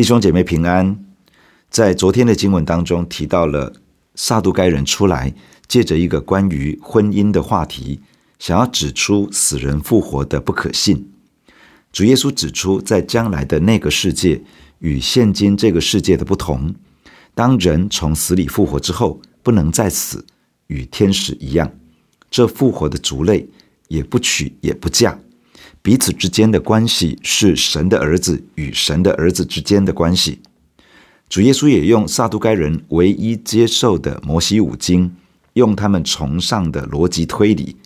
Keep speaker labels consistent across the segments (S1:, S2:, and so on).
S1: 弟兄姐妹平安。在昨天的经文当中提到了撒都该人出来，借着一个关于婚姻的话题，想要指出死人复活的不可信。主耶稣指出，在将来的那个世界与现今这个世界的不同，当人从死里复活之后，不能再死，与天使一样。这复活的族类也不娶也不嫁，彼此之间的关系是神的儿子与神的儿子之间的关系。主耶稣也用撒都该人唯一接受的摩西五经，用他们崇尚的逻辑推理，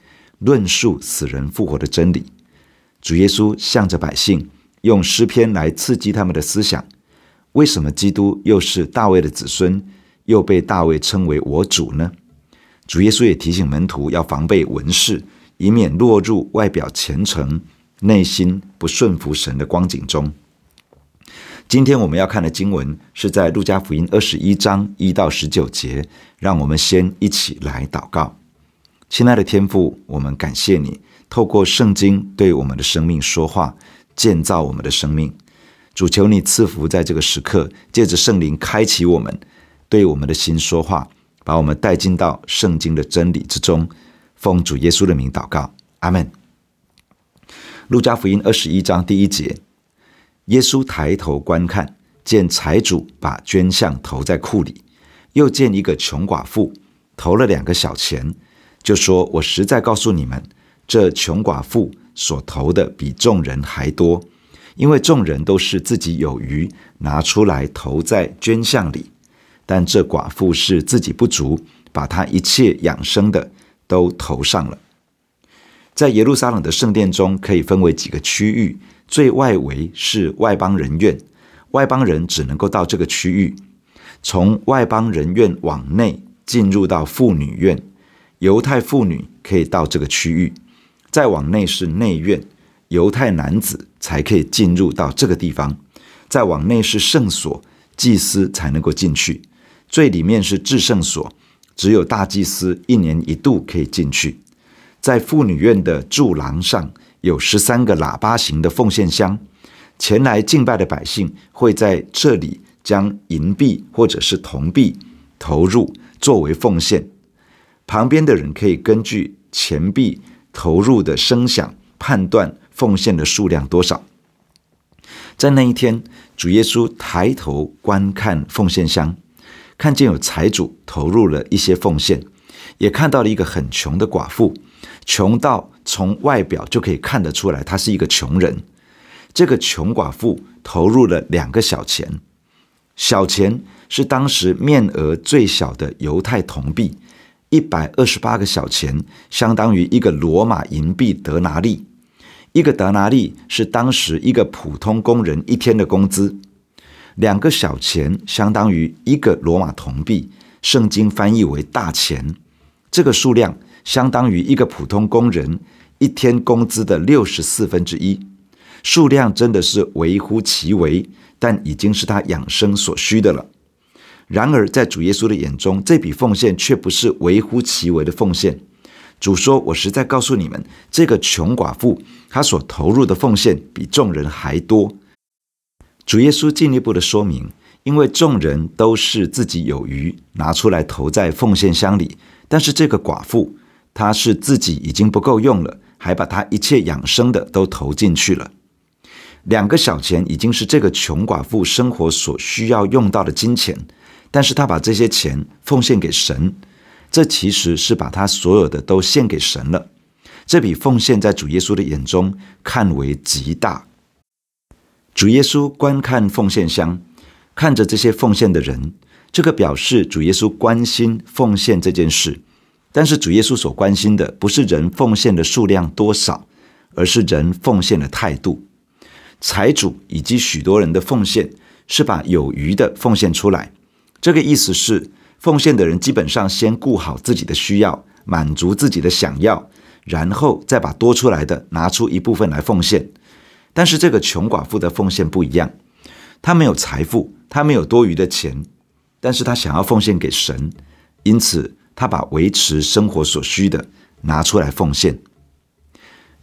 S1: 论述死人复活的真理。主耶稣向着百姓用诗篇来刺激他们的思想。为什么基督又是大卫的子孙，又被大卫称为我主呢？主耶稣也提醒门徒要防备文士，以免落入外表虔诚、内心不顺服神的光景中。今天我们要看的经文是在路加福音二十一章一到十九节。让我们先一起来祷告。亲爱的天父，我们感谢你透过圣经对我们的生命说话，建造我们的生命。主求你赐福在这个时刻，借着圣灵开启我们，对我们的心说话。把我们带进到圣经的真理之中，奉主耶稣的名祷告，阿门。路加福音二十一章第一节，耶稣抬头观看，见财主把捐项投在库里，又见一个穷寡妇投了两个小钱，就说：“我实在告诉你们，这穷寡妇所投的比众人还多，因为众人都是自己有余，拿出来投在捐项里。”但这寡妇是自己不足，把她一切养生的都投上了。在耶路撒冷的圣殿中，可以分为几个区域，最外围是外邦人院，外邦人只能够到这个区域。从外邦人院往内进入到妇女院，犹太妇女可以到这个区域。再往内是内院，犹太男子才可以进入到这个地方。再往内是圣所，祭司才能够进去。最里面是至圣所，只有大祭司一年一度可以进去。在妇女院的柱廊上有十三个喇叭形的奉献箱，前来敬拜的百姓会在这里将银币或者是铜币投入作为奉献。旁边的人可以根据钱币投入的声响判断奉献的数量多少。在那一天，主耶稣抬头观看奉献箱。看见有财主投入了一些奉献，也看到了一个很穷的寡妇，穷到从外表就可以看得出来，她是一个穷人。这个穷寡妇投入了两个小钱，小钱是当时面额最小的犹太铜币，一百二十八个小钱相当于一个罗马银币德拿利，一个德拿利是当时一个普通工人一天的工资。两个小钱相当于一个罗马铜币，圣经翻译为大钱。这个数量相当于一个普通工人一天工资的六十四分之一。数量真的是微乎其微，但已经是他养生所需的了。然而，在主耶稣的眼中，这笔奉献却不是微乎其微的奉献。主说：“我实在告诉你们，这个穷寡妇她所投入的奉献比众人还多。”主耶稣进一步的说明，因为众人都是自己有余，拿出来投在奉献箱里，但是这个寡妇，他是自己已经不够用了，还把他一切养生的都投进去了。两个小钱已经是这个穷寡妇生活所需要用到的金钱，但是他把这些钱奉献给神，这其实是把他所有的都献给神了。这笔奉献在主耶稣的眼中看为极大。主耶稣观看奉献箱，看着这些奉献的人，这个表示主耶稣关心奉献这件事。但是主耶稣所关心的不是人奉献的数量多少，而是人奉献的态度。财主以及许多人的奉献是把有余的奉献出来，这个意思是奉献的人基本上先顾好自己的需要，满足自己的想要，然后再把多出来的拿出一部分来奉献。但是这个穷寡妇的奉献不一样，她没有财富，她没有多余的钱，但是她想要奉献给神，因此他把维持生活所需的拿出来奉献。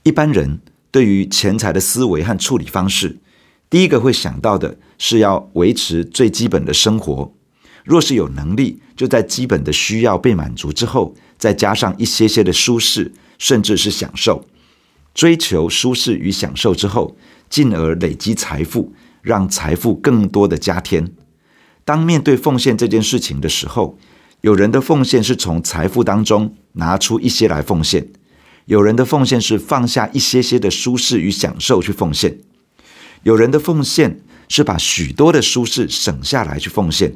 S1: 一般人对于钱财的思维和处理方式，第一个会想到的是要维持最基本的生活。若是有能力，就在基本的需要被满足之后，再加上一些些的舒适，甚至是享受。追求舒适与享受之后，进而累积财富，让财富更多的加添。当面对奉献这件事情的时候，有人的奉献是从财富当中拿出一些来奉献，有人的奉献是放下一些些的舒适与享受去奉献，有人的奉献是把许多的舒适省下来去奉献。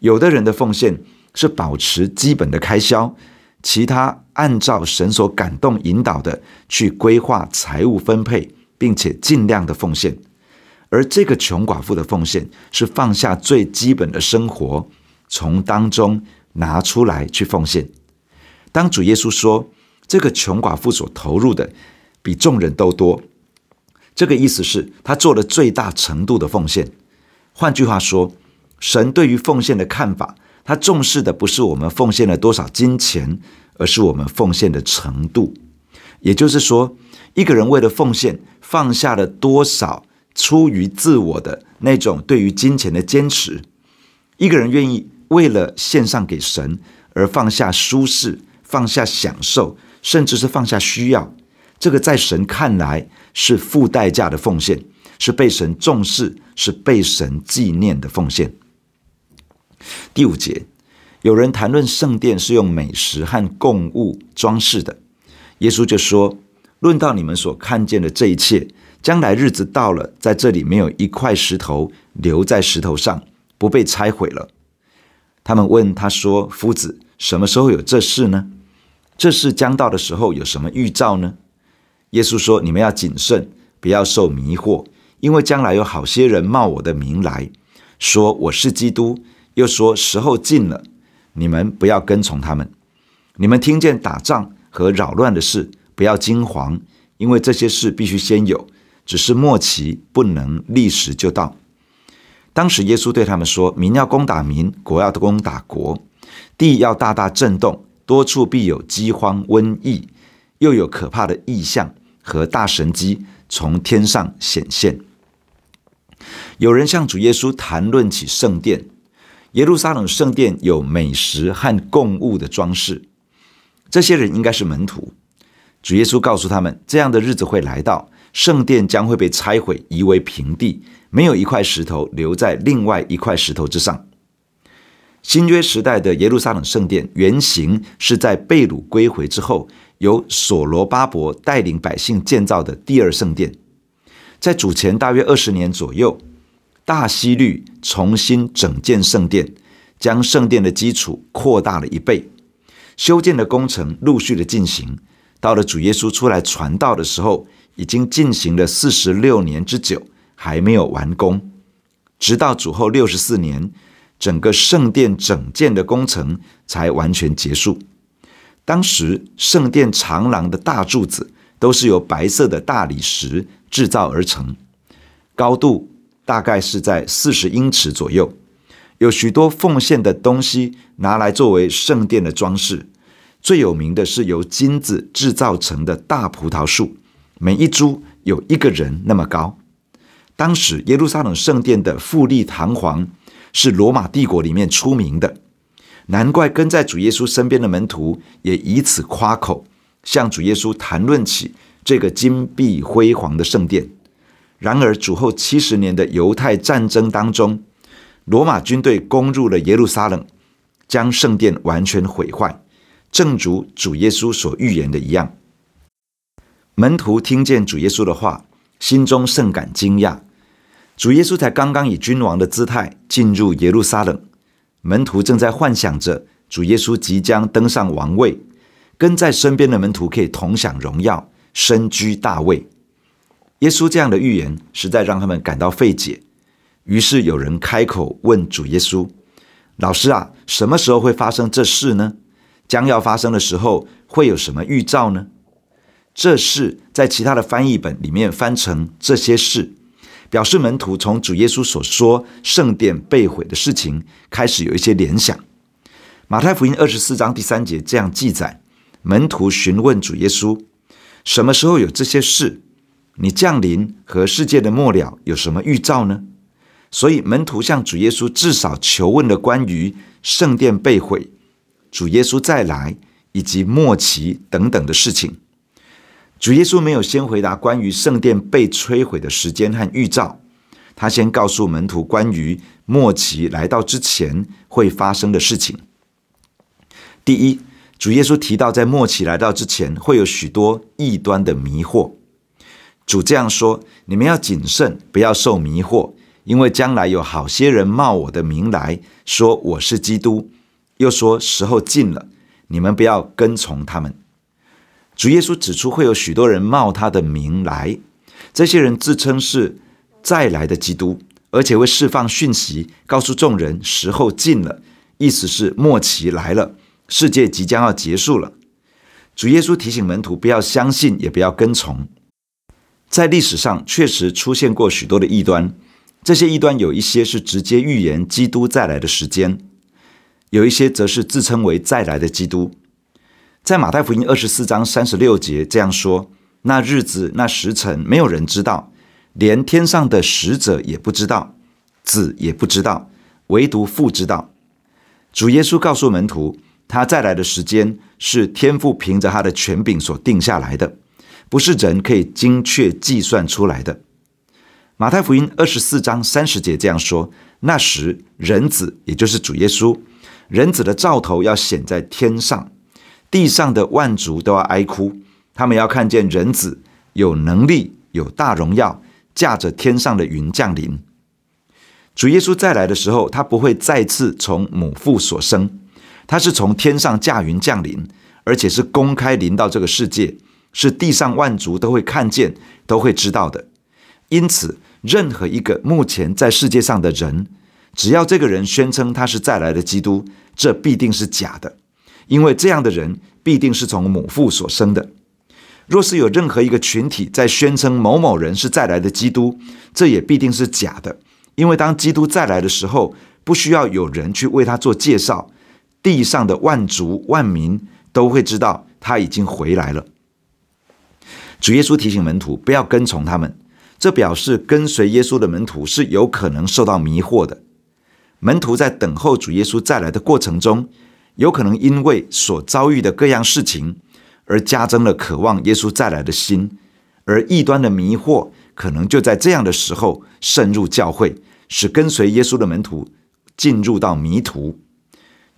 S1: 有的人的奉献是保持基本的开销，其他按照神所感动引导的去规划财务分配，并且尽量的奉献。而这个穷寡妇的奉献是放下最基本的生活，从当中拿出来去奉献。当主耶稣说这个穷寡妇所投入的比众人都多，这个意思是他做了最大程度的奉献。换句话说，神对于奉献的看法，他重视的不是我们奉献了多少金钱，而是我们奉献的程度。也就是说，一个人为了奉献，放下了多少出于自我的那种对于金钱的坚持；一个人愿意为了献上给神而放下舒适、放下享受，甚至是放下需要，这个在神看来是付代价的奉献，是被神重视、是被神纪念的奉献。第五节，有人谈论圣殿是用美食和供物装饰的，耶稣就说：“论到你们所看见的这一切，将来日子到了，在这里没有一块石头留在石头上，不被拆毁了。”他们问他说：“夫子，什么时候有这事呢？这事将到的时候有什么预兆呢？”耶稣说：“你们要谨慎，不要受迷惑，因为将来有好些人冒我的名来说我是基督。”又说时候近了，你们不要跟从他们。你们听见打仗和扰乱的事，不要惊惶，因为这些事必须先有，只是末期不能立时就到。当时耶稣对他们说：“民要攻打民，国要攻打国，地要大大震动，多处必有饥荒、瘟疫，又有可怕的异象和大神迹从天上显现。”有人向主耶稣谈论起圣殿。耶路撒冷圣殿有美食和供物的装饰，这些人应该是门徒。主耶稣告诉他们，这样的日子会来到，圣殿将会被拆毁，夷为平地，没有一块石头留在另外一块石头之上。新约时代的耶路撒冷圣殿原型是在被掳归回之后，由所罗巴伯带领百姓建造的第二圣殿，在主前大约二十年左右。大希律重新整建圣殿，将圣殿的基础扩大了一倍。修建的工程陆续的进行，到了主耶稣出来传道的时候，已经进行了四十六年之久，还没有完工。直到主后六十四年，整个圣殿整建的工程才完全结束。当时圣殿长廊的大柱子都是由白色的大理石制造而成，高度。大概是在四十英尺左右，有许多奉献的东西拿来作为圣殿的装饰。最有名的是由金子制造成的大葡萄树，每一株有一个人那么高。当时耶路撒冷圣殿的富丽堂皇，是罗马帝国里面出名的。难怪跟在主耶稣身边的门徒也以此夸口，向主耶稣谈论起这个金碧辉煌的圣殿。然而，主后七十年的犹太战争当中，罗马军队攻入了耶路撒冷，将圣殿完全毁坏，正如主耶稣所预言的一样。门徒听见主耶稣的话，心中甚感惊讶。主耶稣才刚刚以君王的姿态进入耶路撒冷，门徒正在幻想着主耶稣即将登上王位，跟在身边的门徒可以同享荣耀，身居大位。耶稣这样的预言实在让他们感到费解，于是有人开口问主耶稣：“老师啊，什么时候会发生这事呢？将要发生的时候会有什么预兆呢？”这事在其他的翻译本里面翻成“这些事”，表示门徒从主耶稣所说圣殿被毁的事情开始有一些联想。马太福音二十四章第三节这样记载：门徒询问主耶稣：“什么时候有这些事？”你降临和世界的末了有什么预兆呢？所以门徒向主耶稣至少求问了关于圣殿被毁、主耶稣再来以及末期等等的事情。主耶稣没有先回答关于圣殿被摧毁的时间和预兆，他先告诉门徒关于末期来到之前会发生的事情。第一，主耶稣提到在末期来到之前会有许多异端的迷惑。主这样说：“你们要谨慎，不要受迷惑，因为将来有好些人冒我的名来说我是基督，又说时候近了，你们不要跟从他们。”主耶稣指出，会有许多人冒他的名来，这些人自称是再来的基督，而且会释放讯息，告诉众人时候近了，意思是末期来了，世界即将要结束了。主耶稣提醒门徒不要相信，也不要跟从。在历史上确实出现过许多的异端，这些异端有一些是直接预言基督再来的时间，有一些则是自称为再来的基督。在马太福音二十四章三十六节这样说：“那日子、那时辰，没有人知道，连天上的使者也不知道，子也不知道，唯独父知道。”主耶稣告诉门徒，他再来的时间是天父凭着他的权柄所定下来的，不是人可以精确计算出来的。马太福音二十四章三十节这样说：“那时，人子也就是主耶稣，人子的兆头要显在天上。”地上的万族都要哀哭，他们要看见人子有能力、有大荣耀，驾着天上的云降临。主耶稣再来的时候，他不会再次从母腹所生，他是从天上驾云降临，而且是公开临到这个世界，是地上万族都会看见、都会知道的。因此，任何一个目前在世界上的人，只要这个人宣称他是再来的基督，这必定是假的。因为这样的人必定是从母腹所生的。若是有任何一个群体在宣称某某人是再来的基督，这也必定是假的。因为当基督再来的时候，不需要有人去为他做介绍，地上的万族万民都会知道他已经回来了。主耶稣提醒门徒不要跟从他们，这表示跟随耶稣的门徒是有可能受到迷惑的。门徒在等候主耶稣再来的过程中，有可能因为所遭遇的各样事情，而加增了渴望耶稣再来的心，而异端的迷惑可能就在这样的时候渗入教会，使跟随耶稣的门徒进入到迷途。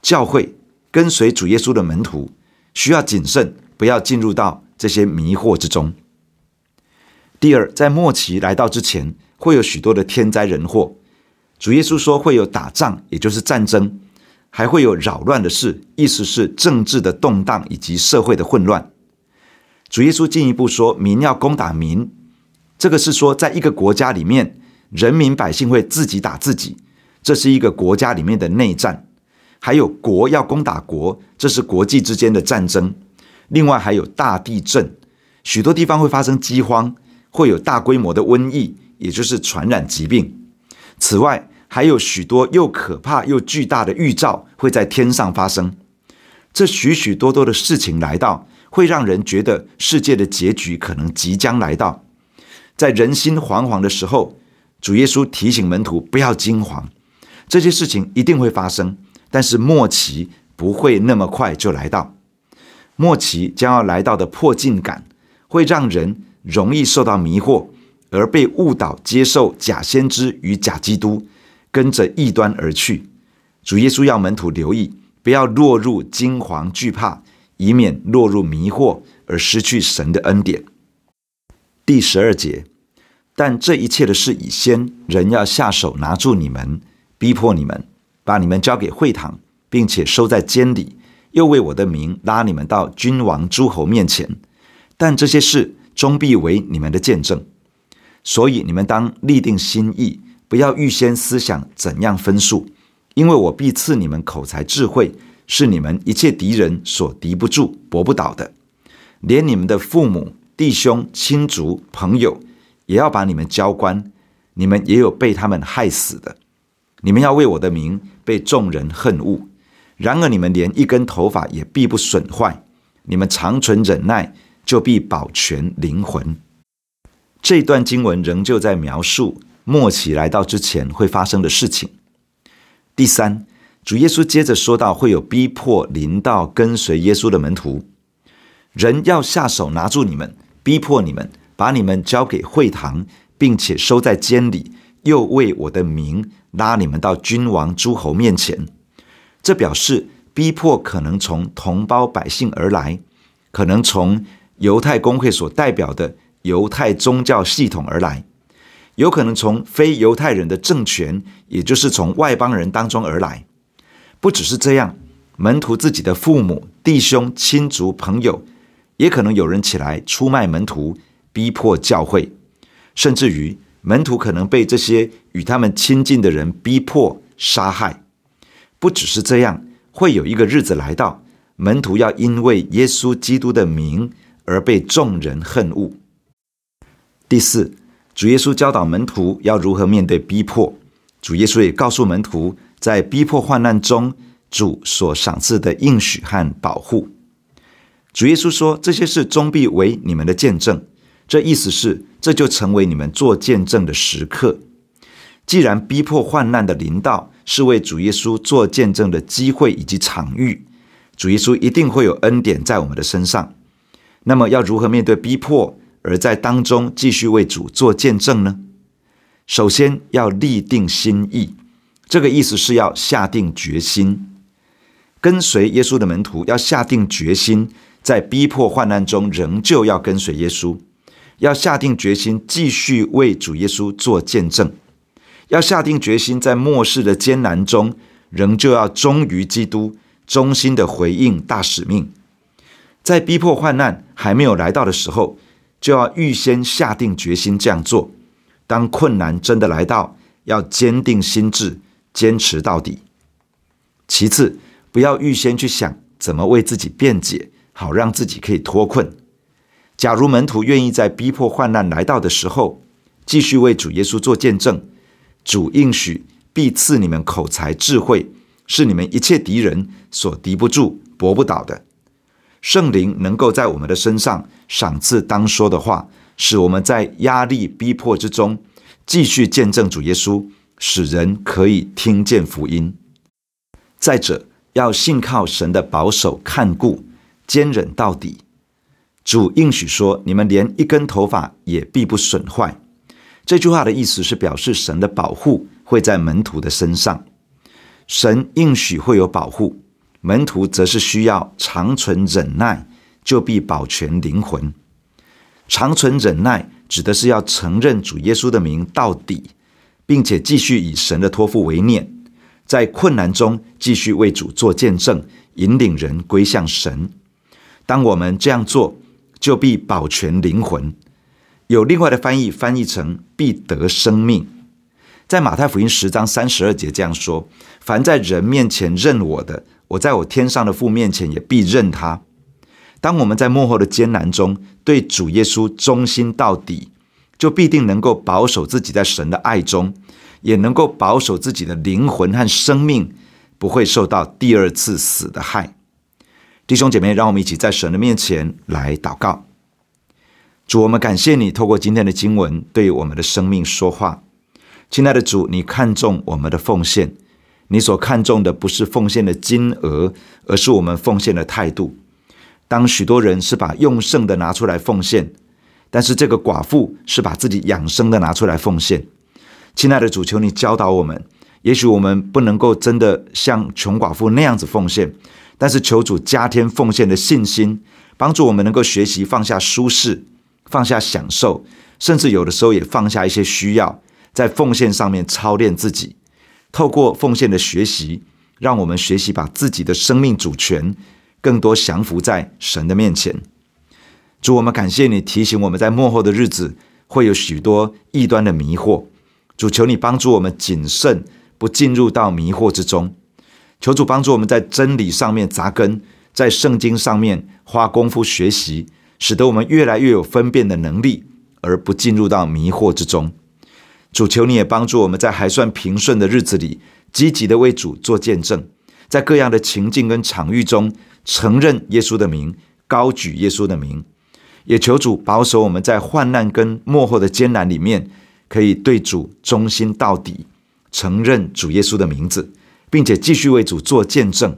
S1: 教会跟随主耶稣的门徒需要谨慎，不要进入到这些迷惑之中。第二，在末期来到之前，会有许多的天灾人祸。主耶稣说会有打仗，也就是战争。还会有扰乱的事，意思是政治的动荡以及社会的混乱。主耶稣进一步说，民要攻打民，这个是说，在一个国家里面，人民百姓会自己打自己，这是一个国家里面的内战。还有国要攻打国，这是国际之间的战争。另外还有大地震，许多地方会发生饥荒，会有大规模的瘟疫，也就是传染疾病。此外，还有许多又可怕又巨大的预兆会在天上发生，这许许多多的事情来到，会让人觉得世界的结局可能即将来到。在人心惶惶的时候，主耶稣提醒门徒不要惊慌，这些事情一定会发生，但是末期不会那么快就来到。末期将要来到的迫近感，会让人容易受到迷惑，而被误导接受假先知与假基督。跟着异端而去，主耶稣要门徒留意，不要落入惊惶惧怕，以免落入迷惑而失去神的恩典。第十二节，但这一切的事以先，人要下手拿住你们，逼迫你们，把你们交给会堂，并且收在监里，又为我的名拉你们到君王诸侯面前。但这些事终必为你们的见证，所以你们当立定心意。不要预先思想怎样分数，因为我必赐你们口才智慧，是你们一切敌人所敌不住、驳不倒的。连你们的父母、弟兄、亲族、朋友，也要把你们交官。你们也有被他们害死的。你们要为我的名被众人恨恶，然而你们连一根头发也必不损坏。你们长存忍耐，就必保全灵魂。这段经文仍旧在描述末期来到之前会发生的事情。第三，主耶稣接着说到会有逼迫临到跟随耶稣的门徒，人要下手拿住你们，逼迫你们，把你们交给会堂，并且收在监里，又为我的名拉你们到君王诸侯面前。这表示逼迫可能从同胞百姓而来，可能从犹太公会所代表的犹太宗教系统而来，有可能从非犹太人的政权，也就是从外邦人当中而来。不只是这样，门徒自己的父母、弟兄、亲族、朋友，也可能有人起来出卖门徒，逼迫教会，甚至于门徒可能被这些与他们亲近的人逼迫杀害。不只是这样，会有一个日子来到，门徒要因为耶稣基督的名而被众人恨恶。第四，主耶稣教导门徒要如何面对逼迫。主耶稣也告诉门徒，在逼迫患难中，主所赏赐的应许和保护。主耶稣说：“这些事终必为你们的见证。”这意思是，这就成为你们做见证的时刻。既然逼迫患难的临到是为主耶稣做见证的机会以及场域，主耶稣一定会有恩典在我们的身上。那么，要如何面对逼迫，而在当中继续为主做见证呢？首先要立定心意，这个意思是要下定决心。跟随耶稣的门徒要下定决心，在逼迫患难中仍旧要跟随耶稣，要下定决心继续为主耶稣做见证。要下定决心，在末世的艰难中，仍旧要忠于基督，忠心的回应大使命。在逼迫患难还没有来到的时候，就要预先下定决心这样做。当困难真的来到，要坚定心志，坚持到底。其次，不要预先去想怎么为自己辩解，好让自己可以脱困。假如门徒愿意在逼迫患难来到的时候，继续为主耶稣做见证。主应许必赐你们口才智慧，是你们一切敌人所敌不住、驳不倒的。圣灵能够在我们的身上赏赐当说的话，使我们在压力逼迫之中继续见证主耶稣，使人可以听见福音。再者，要信靠神的保守看顾，坚忍到底。主应许说：“你们连一根头发也必不损坏。”这句话的意思是表示神的保护会在门徒的身上，神应许会有保护，门徒则是需要长存忍耐，就必保全灵魂。长存忍耐指的是要承认主耶稣的名到底，并且继续以神的托付为念，在困难中继续为主做见证，引领人归向神。当我们这样做，就必保全灵魂。有另外的翻译，翻译成“必得生命”。在马太福音十章三十二节这样说：“凡在人面前认我的，我在我天上的父面前也必认他。”当我们在幕后的艰难中对主耶稣忠心到底，就必定能够保守自己在神的爱中，也能够保守自己的灵魂和生命不会受到第二次死的害。弟兄姐妹，让我们一起在神的面前来祷告。主，我们感谢你透过今天的经文对我们的生命说话。亲爱的主，你看重我们的奉献，你所看重的不是奉献的金额，而是我们奉献的态度。当许多人是把用剩的拿出来奉献，但是这个寡妇是把自己养生的拿出来奉献。亲爱的主，求你教导我们。也许我们不能够真的像穷寡妇那样子奉献，但是求主加添奉献的信心，帮助我们能够学习放下舒适。放下享受，甚至有的时候也放下一些需要，在奉献上面操练自己。透过奉献的学习，让我们学习把自己的生命主权更多降服在神的面前。主，我们感谢你提醒我们在末后的日子会有许多异端的迷惑。主，求你帮助我们谨慎，不进入到迷惑之中。求主帮助我们在真理上面扎根，在圣经上面花功夫学习。使得我们越来越有分辨的能力，而不进入到迷惑之中。主，求你也帮助我们在还算平顺的日子里，积极的为主做见证，在各样的情境跟场域中承认耶稣的名，高举耶稣的名，也求主保守我们在患难跟幕后的艰难里面，可以对主忠心到底，承认主耶稣的名字，并且继续为主做见证。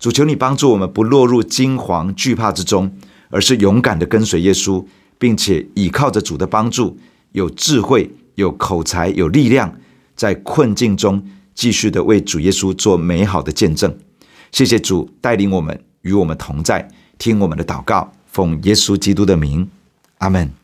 S1: 主求你帮助我们，不落入惊惶惧怕之中，而是勇敢地跟随耶稣，并且倚靠着主的帮助，有智慧、有口才、有力量，在困境中继续的为主耶稣做美好的见证。谢谢主带领我们，与我们同在，听我们的祷告。奉耶稣基督的名，阿门。